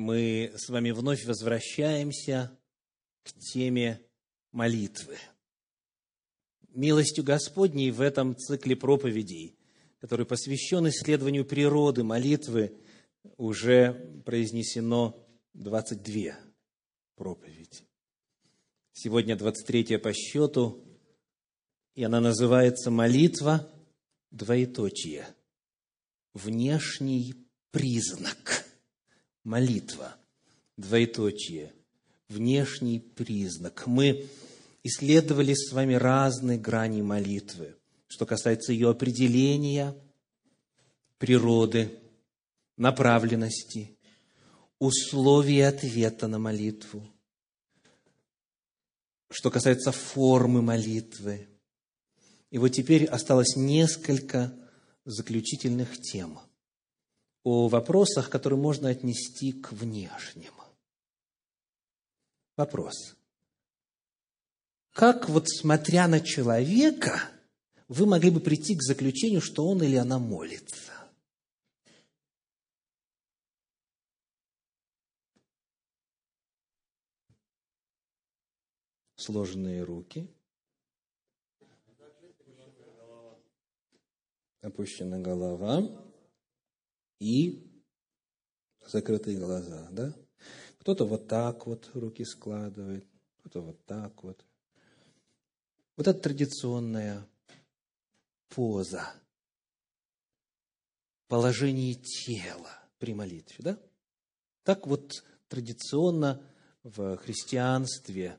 мы с вами вновь возвращаемся к теме молитвы. Милостью Господней в этом цикле проповедей, который посвящен исследованию природы молитвы, уже произнесено 22 проповеди. Сегодня 23 по счету, и она называется «Молитва двоеточие. Внешний признак» молитва, двоеточие, внешний признак. Мы исследовали с вами разные грани молитвы, что касается ее определения, природы, направленности, условий ответа на молитву, что касается формы молитвы. И вот теперь осталось несколько заключительных тем – о вопросах, которые можно отнести к внешним. Вопрос. Как вот смотря на человека, вы могли бы прийти к заключению, что он или она молится? Сложенные руки. Опущена голова и закрытые глаза, да? Кто-то вот так вот руки складывает, кто-то вот так вот. Вот это традиционная поза, положение тела при молитве, да? Так вот традиционно в христианстве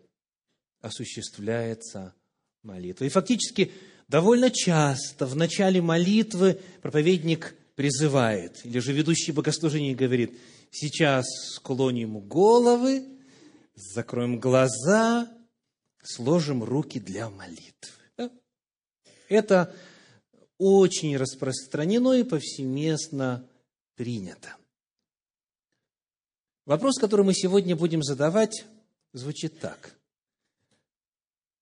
осуществляется молитва. И фактически довольно часто в начале молитвы проповедник призывает, или же ведущий богослужение говорит, сейчас склоним головы, закроем глаза, сложим руки для молитвы. Это очень распространено и повсеместно принято. Вопрос, который мы сегодня будем задавать, звучит так.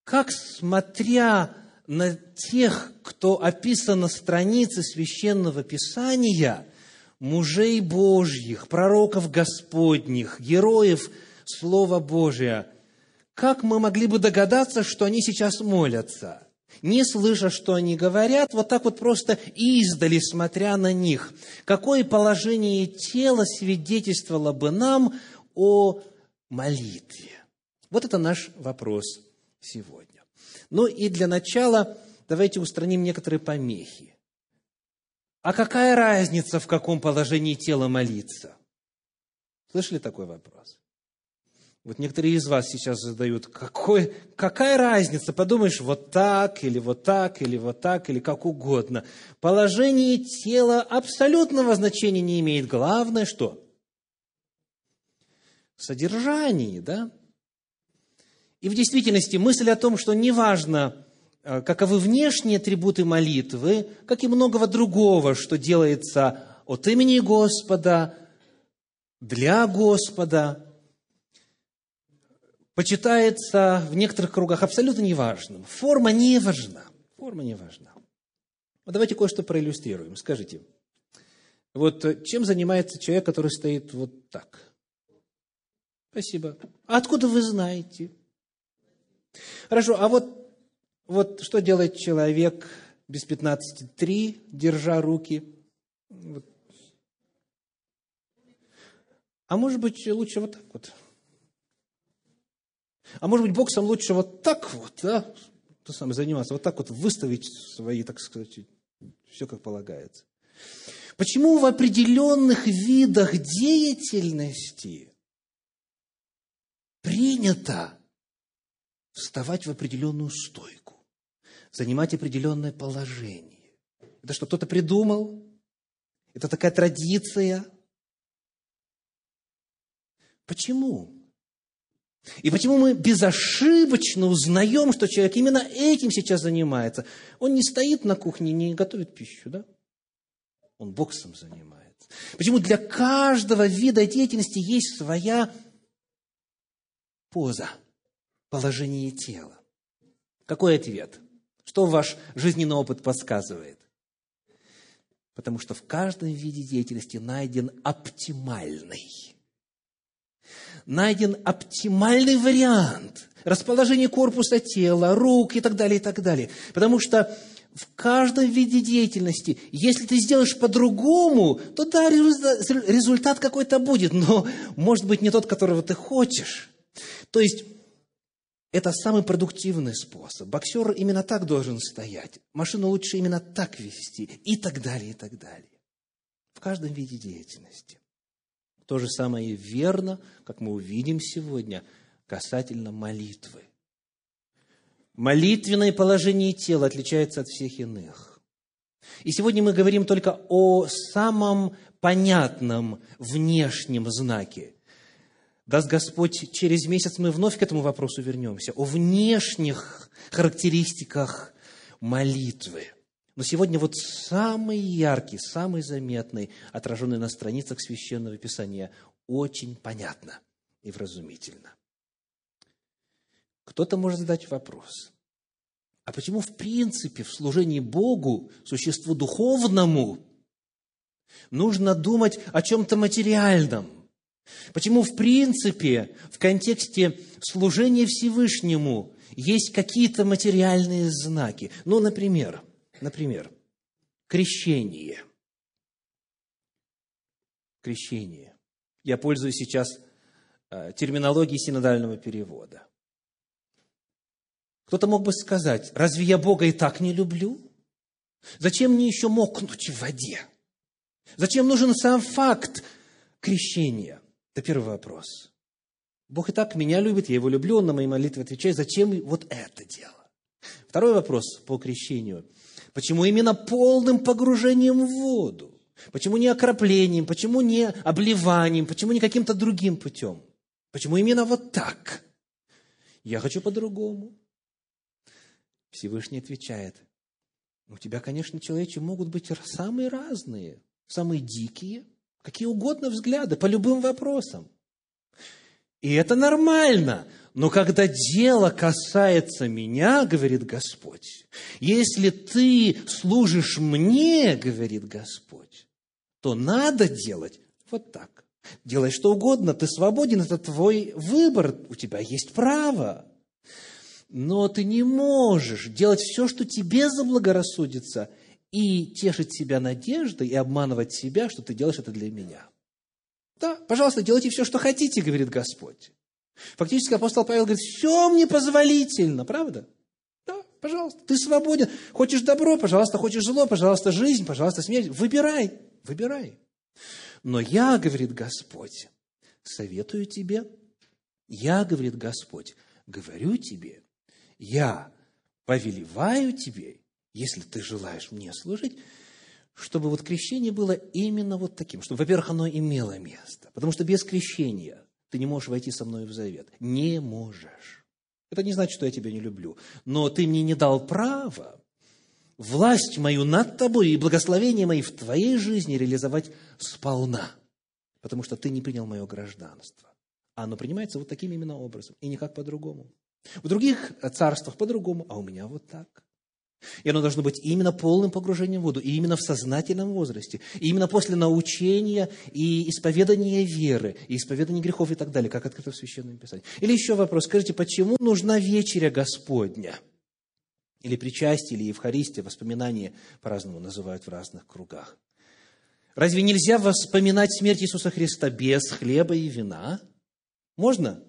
Как, смотря на тех, кто описан на странице священного писания, мужей Божьих, пророков Господних, героев Слова Божия, как мы могли бы догадаться, что они сейчас молятся? Не слыша, что они говорят, вот так вот просто издали, смотря на них. Какое положение тела свидетельствовало бы нам о молитве? Вот это наш вопрос сегодня. Ну и для начала давайте устраним некоторые помехи. А какая разница, в каком положении тела молиться? Слышали такой вопрос? Вот некоторые из вас сейчас задают, какой, какая разница, подумаешь, вот так, или вот так, или вот так, или как угодно. Положение тела абсолютного значения не имеет. Главное, что? Содержание, да? И в действительности мысль о том, что неважно, э, каковы внешние атрибуты молитвы, как и многого другого, что делается от имени Господа, для Господа, почитается в некоторых кругах абсолютно неважным. Форма не важна. Форма не важна. Вот давайте кое-что проиллюстрируем. Скажите, вот э, чем занимается человек, который стоит вот так? Спасибо. А откуда вы знаете? Хорошо, а вот, вот что делает человек без 15.3, держа руки? Вот. А может быть, лучше вот так вот? А может быть, боксом лучше вот так вот, да? То самое заниматься, вот так вот выставить свои, так сказать, все как полагается. Почему в определенных видах деятельности принято вставать в определенную стойку, занимать определенное положение. Это что, кто-то придумал? Это такая традиция? Почему? И почему мы безошибочно узнаем, что человек именно этим сейчас занимается? Он не стоит на кухне, не готовит пищу, да? Он боксом занимается. Почему для каждого вида деятельности есть своя поза – положении тела. Какой ответ? Что ваш жизненный опыт подсказывает? Потому что в каждом виде деятельности найден оптимальный найден оптимальный вариант расположения корпуса тела, рук и так далее, и так далее. Потому что в каждом виде деятельности, если ты сделаешь по-другому, то да, результат какой-то будет, но может быть не тот, которого ты хочешь. То есть, это самый продуктивный способ. Боксер именно так должен стоять. Машину лучше именно так вести. И так далее, и так далее. В каждом виде деятельности. То же самое верно, как мы увидим сегодня, касательно молитвы. Молитвенное положение тела отличается от всех иных. И сегодня мы говорим только о самом понятном внешнем знаке. Даст Господь, через месяц мы вновь к этому вопросу вернемся, о внешних характеристиках молитвы – но сегодня вот самый яркий, самый заметный, отраженный на страницах Священного Писания, очень понятно и вразумительно. Кто-то может задать вопрос, а почему в принципе в служении Богу, существу духовному, нужно думать о чем-то материальном? Почему в принципе в контексте служения Всевышнему есть какие-то материальные знаки? Ну, например – Например, крещение. Крещение. Я пользуюсь сейчас э, терминологией синодального перевода. Кто-то мог бы сказать, разве я Бога и так не люблю? Зачем мне еще мокнуть в воде? Зачем нужен сам факт крещения? Это первый вопрос. Бог и так меня любит, я его люблю, он на мои молитвы отвечает. Зачем вот это дело? Второй вопрос по крещению – Почему именно полным погружением в воду? Почему не окроплением? Почему не обливанием? Почему не каким-то другим путем? Почему именно вот так? Я хочу по-другому. Всевышний отвечает, у тебя, конечно, человечи могут быть самые разные, самые дикие, какие угодно взгляды по любым вопросам. И это нормально. Но когда дело касается меня, говорит Господь, если ты служишь мне, говорит Господь, то надо делать вот так. Делай что угодно, ты свободен, это твой выбор, у тебя есть право. Но ты не можешь делать все, что тебе заблагорассудится, и тешить себя надеждой, и обманывать себя, что ты делаешь это для меня. Да, пожалуйста, делайте все, что хотите, говорит Господь. Фактически апостол Павел говорит, все мне позволительно, правда? Да, пожалуйста, ты свободен. Хочешь добро, пожалуйста, хочешь зло, пожалуйста, жизнь, пожалуйста, смерть. Выбирай, выбирай. Но я, говорит Господь, советую тебе, я, говорит Господь, говорю тебе, я повелеваю тебе, если ты желаешь мне служить, чтобы вот крещение было именно вот таким, чтобы, во-первых, оно имело место. Потому что без крещения ты не можешь войти со мной в завет. Не можешь. Это не значит, что я тебя не люблю. Но ты мне не дал права власть мою над тобой и благословение мои в твоей жизни реализовать сполна. Потому что ты не принял мое гражданство. А оно принимается вот таким именно образом. И никак по-другому. В других царствах по-другому, а у меня вот так. И оно должно быть именно полным погружением в воду, и именно в сознательном возрасте, и именно после научения и исповедания веры, и исповедания грехов и так далее, как открыто в Священном Писании. Или еще вопрос, скажите, почему нужна вечеря Господня? Или причастие, или Евхаристия, воспоминания по-разному называют в разных кругах. Разве нельзя воспоминать смерть Иисуса Христа без хлеба и вина? Можно?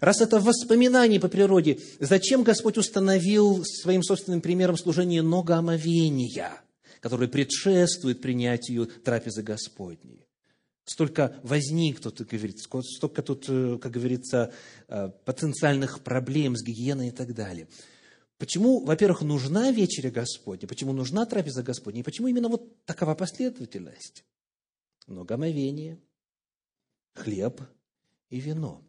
Раз это воспоминание по природе, зачем Господь установил своим собственным примером служение ногоомовения, которое предшествует принятию трапезы Господней? Столько возник, тут говорит, столько тут, э, как говорится, э, потенциальных проблем с гигиеной и так далее. Почему, во-первых, нужна вечеря Господня, почему нужна трапеза Господня, и почему именно вот такова последовательность? Многомовение, хлеб и вино.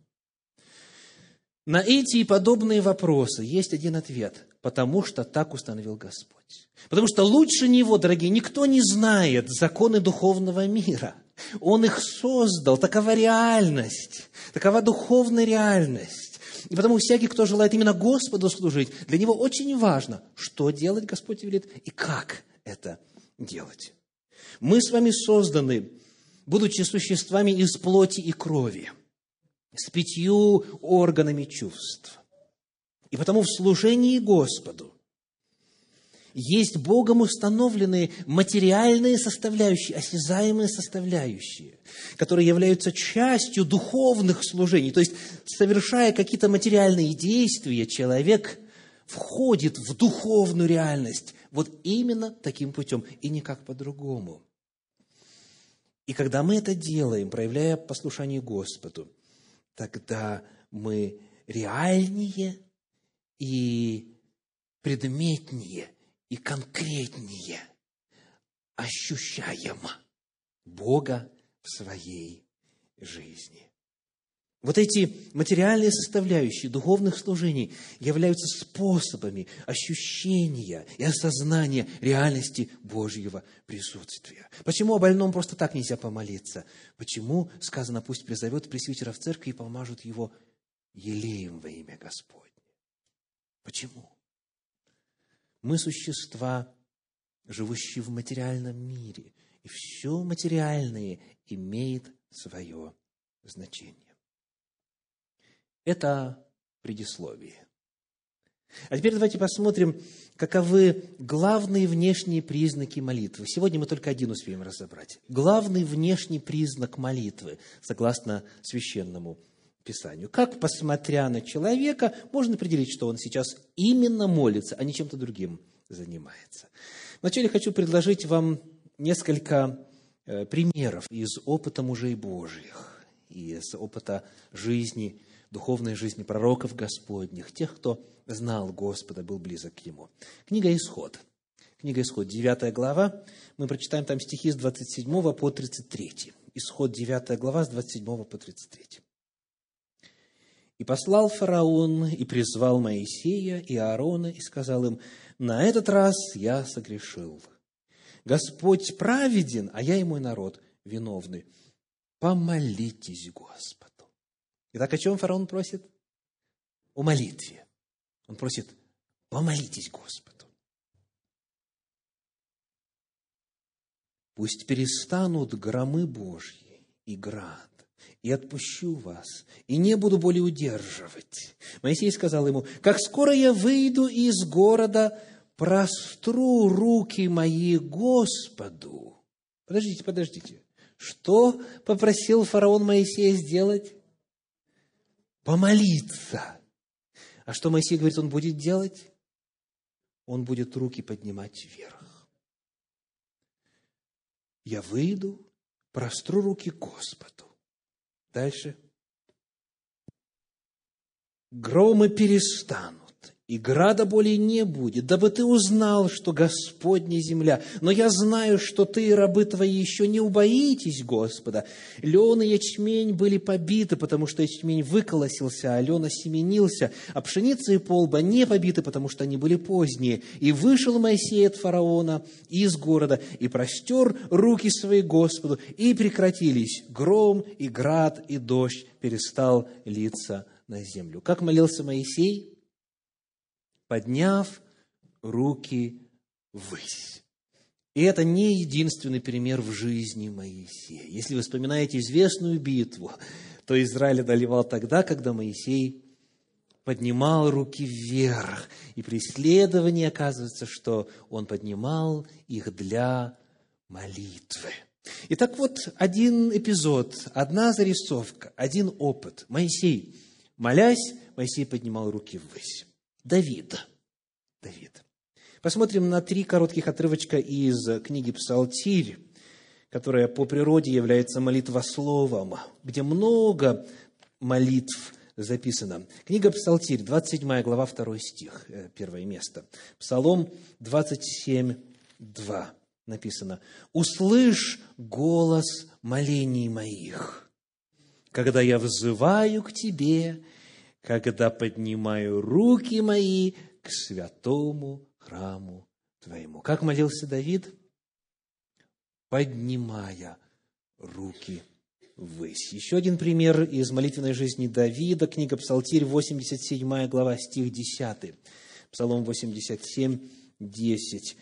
На эти и подобные вопросы есть один ответ. Потому что так установил Господь. Потому что лучше Него, дорогие, никто не знает законы духовного мира. Он их создал. Такова реальность. Такова духовная реальность. И потому всякий, кто желает именно Господу служить, для него очень важно, что делать Господь велит и как это делать. Мы с вами созданы будучи существами из плоти и крови, с пятью органами чувств. И потому в служении Господу есть Богом установленные материальные составляющие, осязаемые составляющие, которые являются частью духовных служений. То есть, совершая какие-то материальные действия, человек входит в духовную реальность вот именно таким путем и никак по-другому. И когда мы это делаем, проявляя послушание Господу, тогда мы реальнее и предметнее и конкретнее ощущаем Бога в своей жизни. Вот эти материальные составляющие духовных служений являются способами ощущения и осознания реальности Божьего присутствия. Почему о больном просто так нельзя помолиться? Почему сказано, пусть призовет пресвитера в церкви и помажут его елеем во имя Господне? Почему? Мы существа, живущие в материальном мире, и все материальное имеет свое значение. Это предисловие. А теперь давайте посмотрим, каковы главные внешние признаки молитвы. Сегодня мы только один успеем разобрать. Главный внешний признак молитвы, согласно священному Писанию. Как, посмотря на человека, можно определить, что он сейчас именно молится, а не чем-то другим занимается. Вначале хочу предложить вам несколько э, примеров из опыта мужей Божьих, из опыта жизни духовной жизни пророков Господних, тех, кто знал Господа, был близок к Нему. Книга «Исход». Книга «Исход», 9 глава. Мы прочитаем там стихи с 27 по 33. Исход, 9 глава, с 27 по 33. «И послал фараон, и призвал Моисея и Аарона, и сказал им, «На этот раз я согрешил. Господь праведен, а я и мой народ виновны. Помолитесь Господу». Итак, о чем фараон просит? О молитве. Он просит, помолитесь Господу. Пусть перестанут громы Божьи и град, и отпущу вас, и не буду более удерживать. Моисей сказал ему, как скоро я выйду из города, простру руки мои Господу. Подождите, подождите. Что попросил фараон Моисея сделать? Помолиться. А что Моисей говорит, он будет делать? Он будет руки поднимать вверх. Я выйду, простру руки Господу. Дальше. Громы перестанут и града более не будет, дабы ты узнал, что Господня земля. Но я знаю, что ты и рабы твои еще не убоитесь Господа. Лен и ячмень были побиты, потому что ячмень выколосился, а лен осеменился, а пшеница и полба не побиты, потому что они были поздние. И вышел Моисей от фараона из города, и простер руки свои Господу, и прекратились гром, и град, и дождь перестал литься на землю. Как молился Моисей? Подняв руки ввысь. И это не единственный пример в жизни Моисея. Если вы вспоминаете известную битву, то Израиль одолевал тогда, когда Моисей поднимал руки вверх. И при исследовании оказывается, что он поднимал их для молитвы. Итак, вот один эпизод, одна зарисовка, один опыт. Моисей, молясь, Моисей поднимал руки ввысь. Давид. Давид. Посмотрим на три коротких отрывочка из книги «Псалтирь», которая по природе является молитвословом, где много молитв записано. Книга «Псалтирь», 27 глава, 2 стих, э, первое место. Псалом 27, 2 написано. «Услышь голос молений моих, когда я взываю к Тебе когда поднимаю руки мои к святому храму Твоему. Как молился Давид? Поднимая руки ввысь. Еще один пример из молитвенной жизни Давида, книга Псалтирь, 87 глава, стих 10. Псалом 87, 10.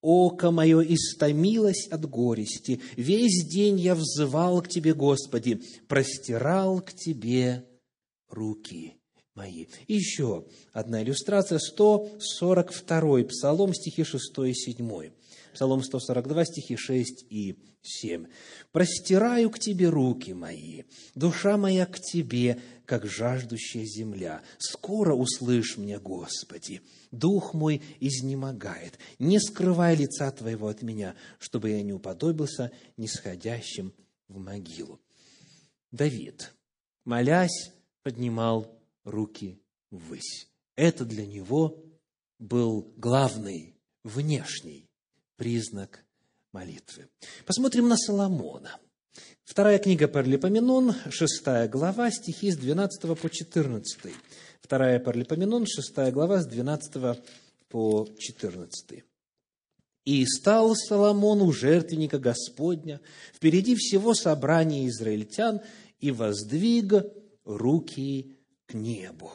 Око мое истомилось от горести. Весь день я взывал к Тебе, Господи, простирал к Тебе руки мои. Еще одна иллюстрация, 142 Псалом, стихи 6 и 7. Псалом 142, стихи 6 и 7. «Простираю к Тебе руки мои, душа моя к Тебе, как жаждущая земля. Скоро услышь мне, Господи, дух мой изнемогает. Не скрывай лица Твоего от меня, чтобы я не уподобился нисходящим в могилу». Давид, молясь, поднимал руки ввысь. Это для него был главный внешний признак молитвы. Посмотрим на Соломона. Вторая книга Парлипоменон, шестая глава, стихи с 12 по 14. Вторая Парлипоменон, шестая глава, с 12 по 14. «И стал Соломон у жертвенника Господня впереди всего собрания израильтян и воздвиг руки к небу.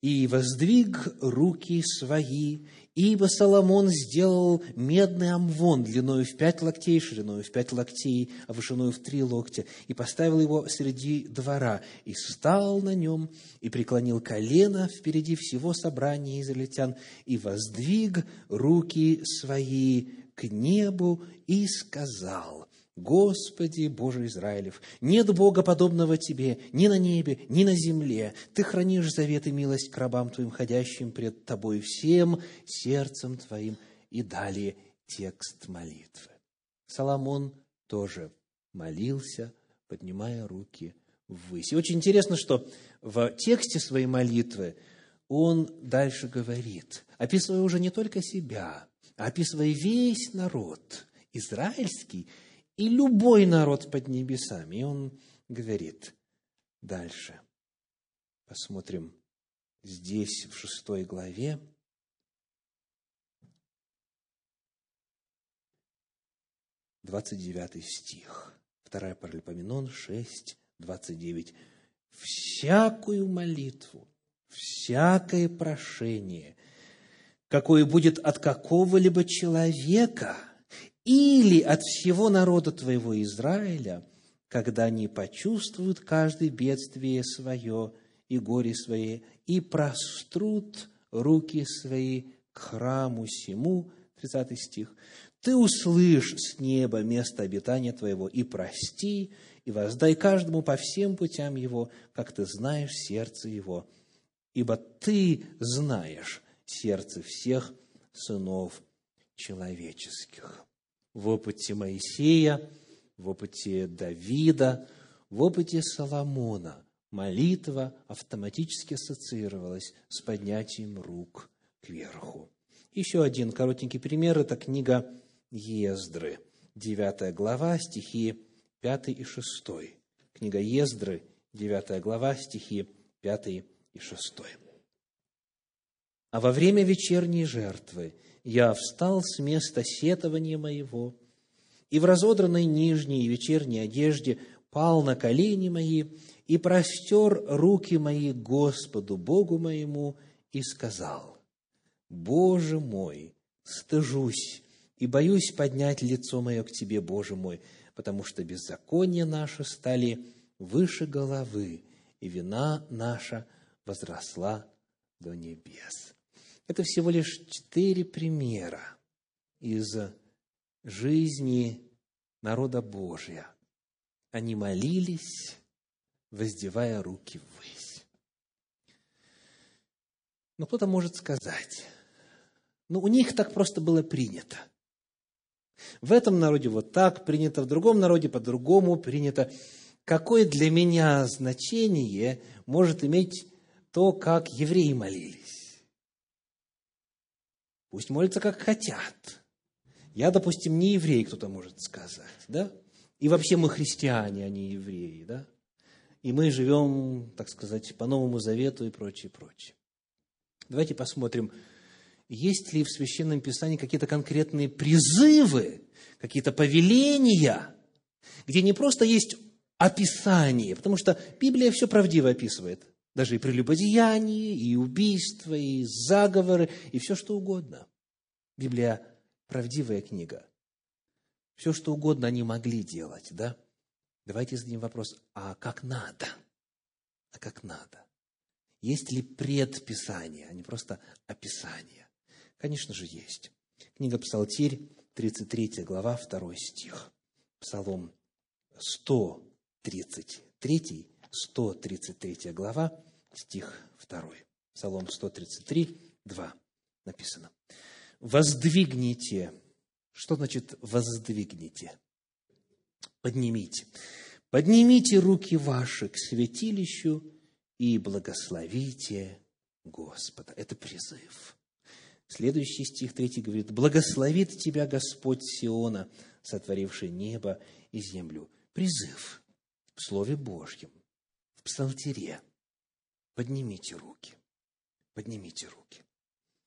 И воздвиг руки свои, ибо Соломон сделал медный амвон длиною в пять локтей, шириною в пять локтей, а вышиною в три локтя, и поставил его среди двора, и стал на нем, и преклонил колено впереди всего собрания израильтян, и воздвиг руки свои к небу, и сказал, Господи, Боже Израилев, нет Бога, подобного Тебе ни на небе, ни на земле. Ты хранишь завет и милость к рабам Твоим, ходящим пред Тобой всем сердцем Твоим. И далее текст молитвы. Соломон тоже молился, поднимая руки ввысь. И очень интересно, что в тексте своей молитвы он дальше говорит, описывая уже не только себя, а описывая весь народ израильский – и любой народ под небесами. И он говорит дальше. Посмотрим здесь, в шестой главе. Двадцать девятый стих. Вторая Паралипоменон, шесть, двадцать девять. «Всякую молитву, всякое прошение, какое будет от какого-либо человека – или от всего народа твоего Израиля, когда они почувствуют каждое бедствие свое и горе свое, и прострут руки свои к храму сему, 30 стих, ты услышь с неба место обитания твоего и прости, и воздай каждому по всем путям его, как ты знаешь сердце его, ибо ты знаешь сердце всех сынов человеческих в опыте Моисея, в опыте Давида, в опыте Соломона молитва автоматически ассоциировалась с поднятием рук кверху. Еще один коротенький пример – это книга Ездры, 9 глава, стихи 5 и 6. Книга Ездры, 9 глава, стихи 5 и 6. «А во время вечерней жертвы – я встал с места сетования моего, и в разодранной нижней и вечерней одежде пал на колени мои и простер руки мои Господу Богу моему и сказал, «Боже мой, стыжусь и боюсь поднять лицо мое к Тебе, Боже мой, потому что беззакония наши стали выше головы, и вина наша возросла до небес». Это всего лишь четыре примера из жизни народа Божия. Они молились, воздевая руки ввысь. Но кто-то может сказать, ну, у них так просто было принято. В этом народе вот так принято, в другом народе по-другому принято. Какое для меня значение может иметь то, как евреи молились? Пусть молятся, как хотят. Я, допустим, не еврей, кто-то может сказать, да? И вообще мы христиане, а не евреи, да? И мы живем, так сказать, по Новому Завету и прочее, прочее. Давайте посмотрим, есть ли в Священном Писании какие-то конкретные призывы, какие-то повеления, где не просто есть описание, потому что Библия все правдиво описывает – даже и прелюбодеяние, и убийства, и заговоры, и все что угодно. Библия правдивая книга. Все, что угодно они могли делать, да? Давайте зададим вопрос, а как надо? А как надо? Есть ли предписание, а не просто описание? Конечно же, есть. Книга Псалтирь, 33 глава, 2 стих. Псалом 133, 133 глава, стих 2. Псалом 133, 2 написано. «Воздвигните». Что значит «воздвигните»? Поднимите. «Поднимите руки ваши к святилищу и благословите Господа». Это призыв. Следующий стих 3 говорит, «Благословит тебя Господь Сиона, сотворивший небо и землю». Призыв в Слове Божьем, в Псалтире. Поднимите руки, поднимите руки.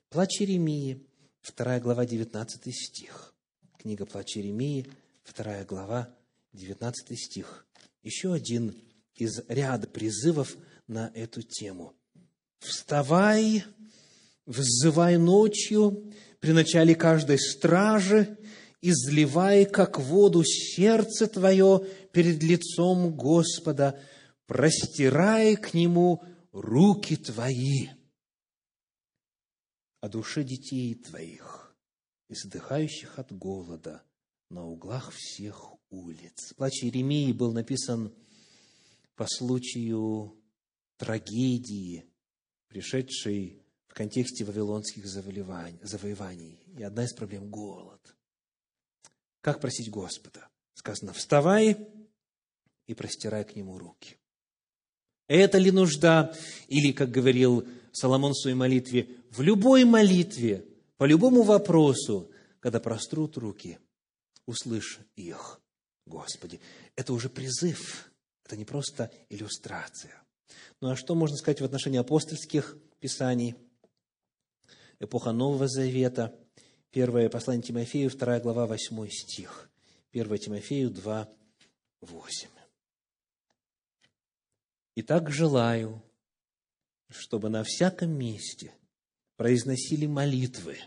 Плач Иеремии, 2 глава, 19 стих. Книга Плач Иеремии, 2 глава, 19 стих. Еще один из ряда призывов на эту тему. «Вставай, взывай ночью при начале каждой стражи, изливай, как воду, сердце твое перед лицом Господа, простирай к Нему руки твои о душе детей твоих, издыхающих от голода на углах всех улиц. Плач Иеремии был написан по случаю трагедии, пришедшей в контексте вавилонских завоеваний. И одна из проблем – голод. Как просить Господа? Сказано, вставай и простирай к Нему руки. Это ли нужда? Или, как говорил Соломон в своей молитве, в любой молитве, по любому вопросу, когда прострут руки, услышь их, Господи. Это уже призыв, это не просто иллюстрация. Ну а что можно сказать в отношении апостольских писаний? Эпоха Нового Завета, первое послание Тимофею, вторая глава, восьмой стих. 1 Тимофею 2, 8. «Итак, желаю, чтобы на всяком месте произносили молитвы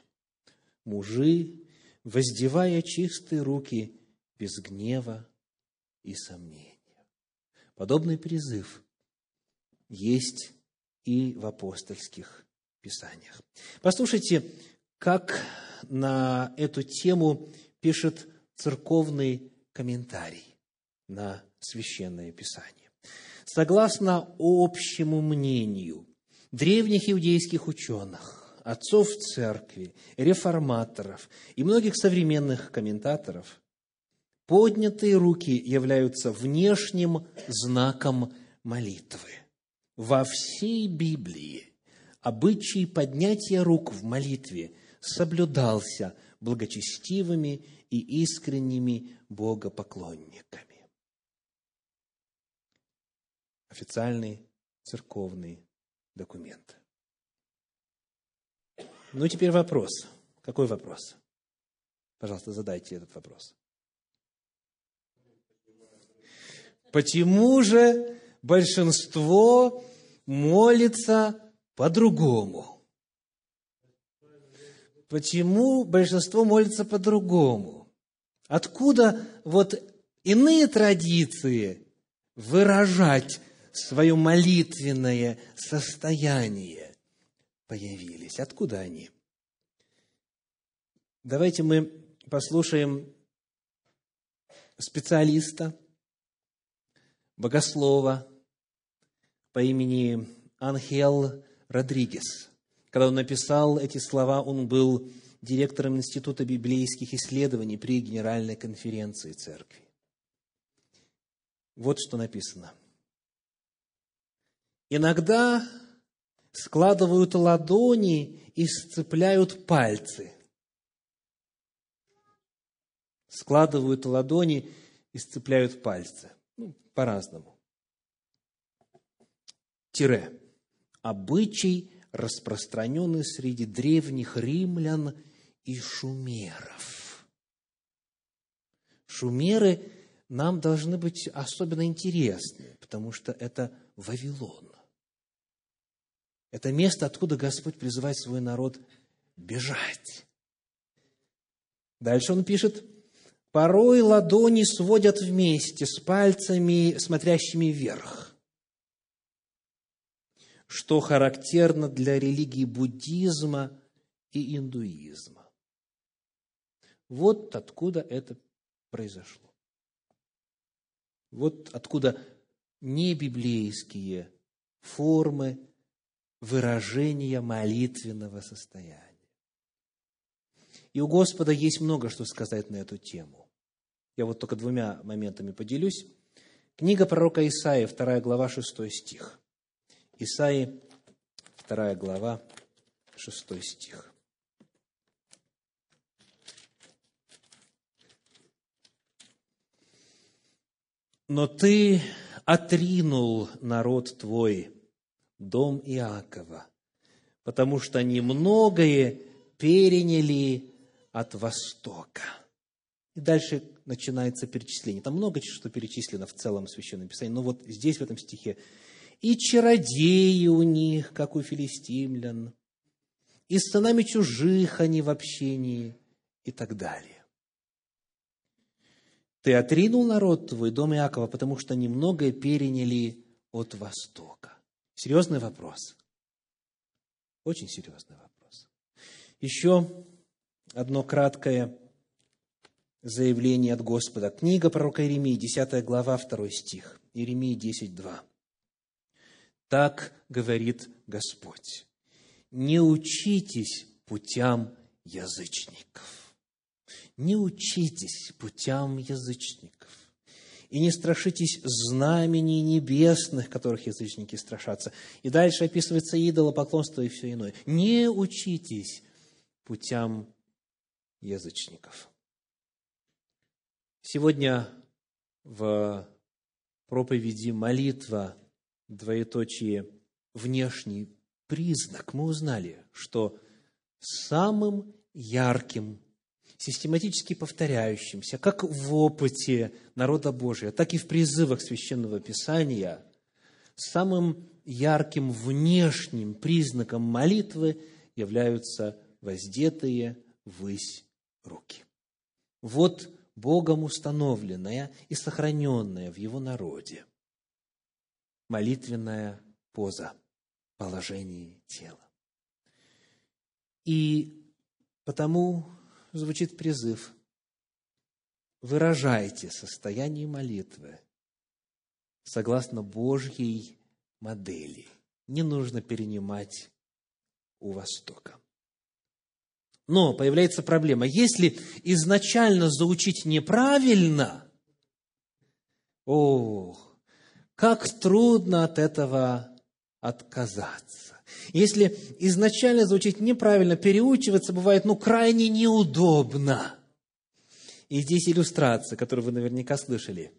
мужи, воздевая чистые руки без гнева и сомнения. Подобный призыв есть и в апостольских писаниях. Послушайте, как на эту тему пишет церковный комментарий на священное писание. Согласно общему мнению древних иудейских ученых, отцов церкви, реформаторов и многих современных комментаторов, поднятые руки являются внешним знаком молитвы. Во всей Библии обычай поднятия рук в молитве соблюдался благочестивыми и искренними богопоклонниками официальный церковный документ. Ну, теперь вопрос. Какой вопрос? Пожалуйста, задайте этот вопрос. Почему же большинство молится по-другому? Почему большинство молится по-другому? Откуда вот иные традиции выражать свое молитвенное состояние появились. Откуда они? Давайте мы послушаем специалиста, богослова по имени Анхел Родригес. Когда он написал эти слова, он был директором Института библейских исследований при Генеральной конференции Церкви. Вот что написано – Иногда складывают ладони и сцепляют пальцы. Складывают ладони и сцепляют пальцы. Ну, по-разному. Тире. Обычай, распространенный среди древних римлян и шумеров. Шумеры нам должны быть особенно интересны, потому что это Вавилон. Это место, откуда Господь призывает свой народ бежать. Дальше он пишет, порой ладони сводят вместе с пальцами, смотрящими вверх, что характерно для религии буддизма и индуизма. Вот откуда это произошло. Вот откуда небиблейские формы выражения молитвенного состояния. И у Господа есть много что сказать на эту тему. Я вот только двумя моментами поделюсь. Книга пророка Исаии, 2 глава, 6 стих. Исаии, 2 глава, 6 стих. Но ты отринул народ твой, дом Иакова, потому что немногое переняли от Востока. И дальше начинается перечисление. Там много что перечислено в целом в Священном Писании, но вот здесь, в этом стихе, и чародеи у них, как у филистимлян, и сынами чужих они в общении, и так далее. Ты отринул народ твой, дом Иакова, потому что немногое переняли от Востока. Серьезный вопрос. Очень серьезный вопрос. Еще одно краткое заявление от Господа. Книга пророка Иеремии, 10 глава, 2 стих. Иеремии 10, 2. Так говорит Господь. Не учитесь путям язычников. Не учитесь путям язычников и не страшитесь знамений небесных, которых язычники страшатся. И дальше описывается идолопоклонство и все иное. Не учитесь путям язычников. Сегодня в проповеди молитва, двоеточие, внешний признак. Мы узнали, что самым ярким систематически повторяющимся, как в опыте народа Божия, так и в призывах Священного Писания, самым ярким внешним признаком молитвы являются воздетые ввысь руки. Вот Богом установленная и сохраненная в Его народе молитвенная поза, положение тела. И потому звучит призыв. Выражайте состояние молитвы согласно Божьей модели. Не нужно перенимать у Востока. Но появляется проблема. Если изначально заучить неправильно, ох, как трудно от этого отказаться. Если изначально звучит неправильно, переучиваться бывает, ну, крайне неудобно. И здесь иллюстрация, которую вы наверняка слышали.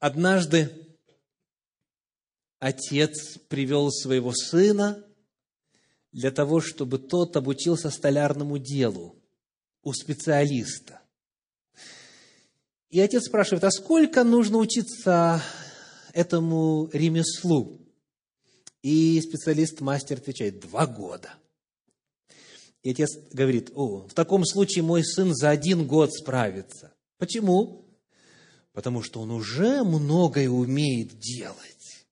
Однажды отец привел своего сына для того, чтобы тот обучился столярному делу у специалиста. И отец спрашивает, а сколько нужно учиться этому ремеслу? И специалист-мастер отвечает, два года. И отец говорит, о, в таком случае мой сын за один год справится. Почему? Потому что он уже многое умеет делать.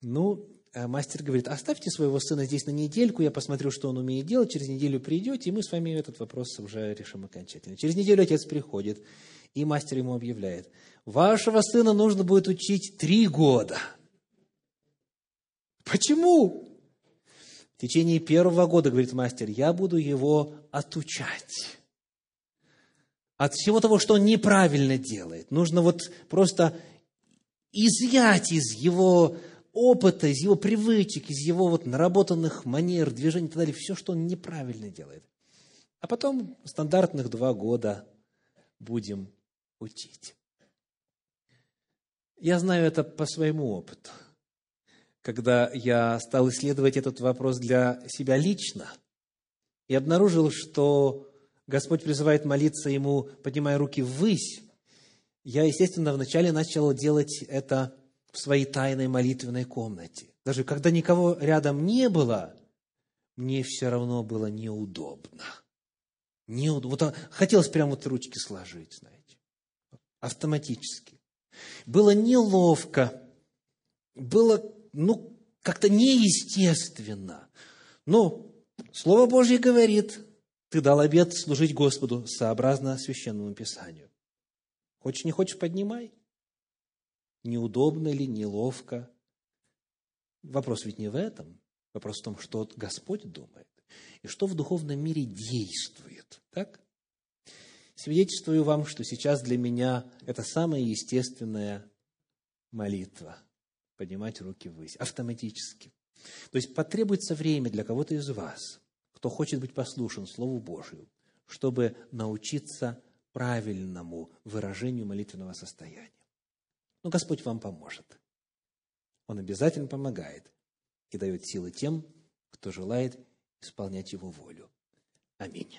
Ну, а мастер говорит, оставьте своего сына здесь на недельку, я посмотрю, что он умеет делать, через неделю придете, и мы с вами этот вопрос уже решим окончательно. Через неделю отец приходит, и мастер ему объявляет, вашего сына нужно будет учить три года. Почему? В течение первого года, говорит мастер, я буду его отучать от всего того, что он неправильно делает. Нужно вот просто изъять из его опыта, из его привычек, из его вот наработанных манер, движений и так далее, все, что он неправильно делает. А потом стандартных два года будем учить. Я знаю это по своему опыту. Когда я стал исследовать этот вопрос для себя лично, и обнаружил, что Господь призывает молиться Ему, поднимая руки ввысь, я, естественно, вначале начал делать это в своей тайной молитвенной комнате. Даже когда никого рядом не было, мне все равно было неудобно. Неудобно. Вот хотелось прямо вот ручки сложить, знаете, автоматически. Было неловко, было, ну, как-то неестественно. Но Слово Божье говорит, ты дал обет служить Господу сообразно священному Писанию. Хочешь, не хочешь, поднимай. Неудобно ли, неловко. Вопрос ведь не в этом. Вопрос в том, что Господь думает и что в духовном мире действует. Так? Свидетельствую вам, что сейчас для меня это самая естественная молитва. Поднимать руки ввысь. Автоматически. То есть потребуется время для кого-то из вас, кто хочет быть послушен Слову Божию, чтобы научиться правильному выражению молитвенного состояния. Но Господь вам поможет. Он обязательно помогает и дает силы тем, кто желает исполнять Его волю. Аминь.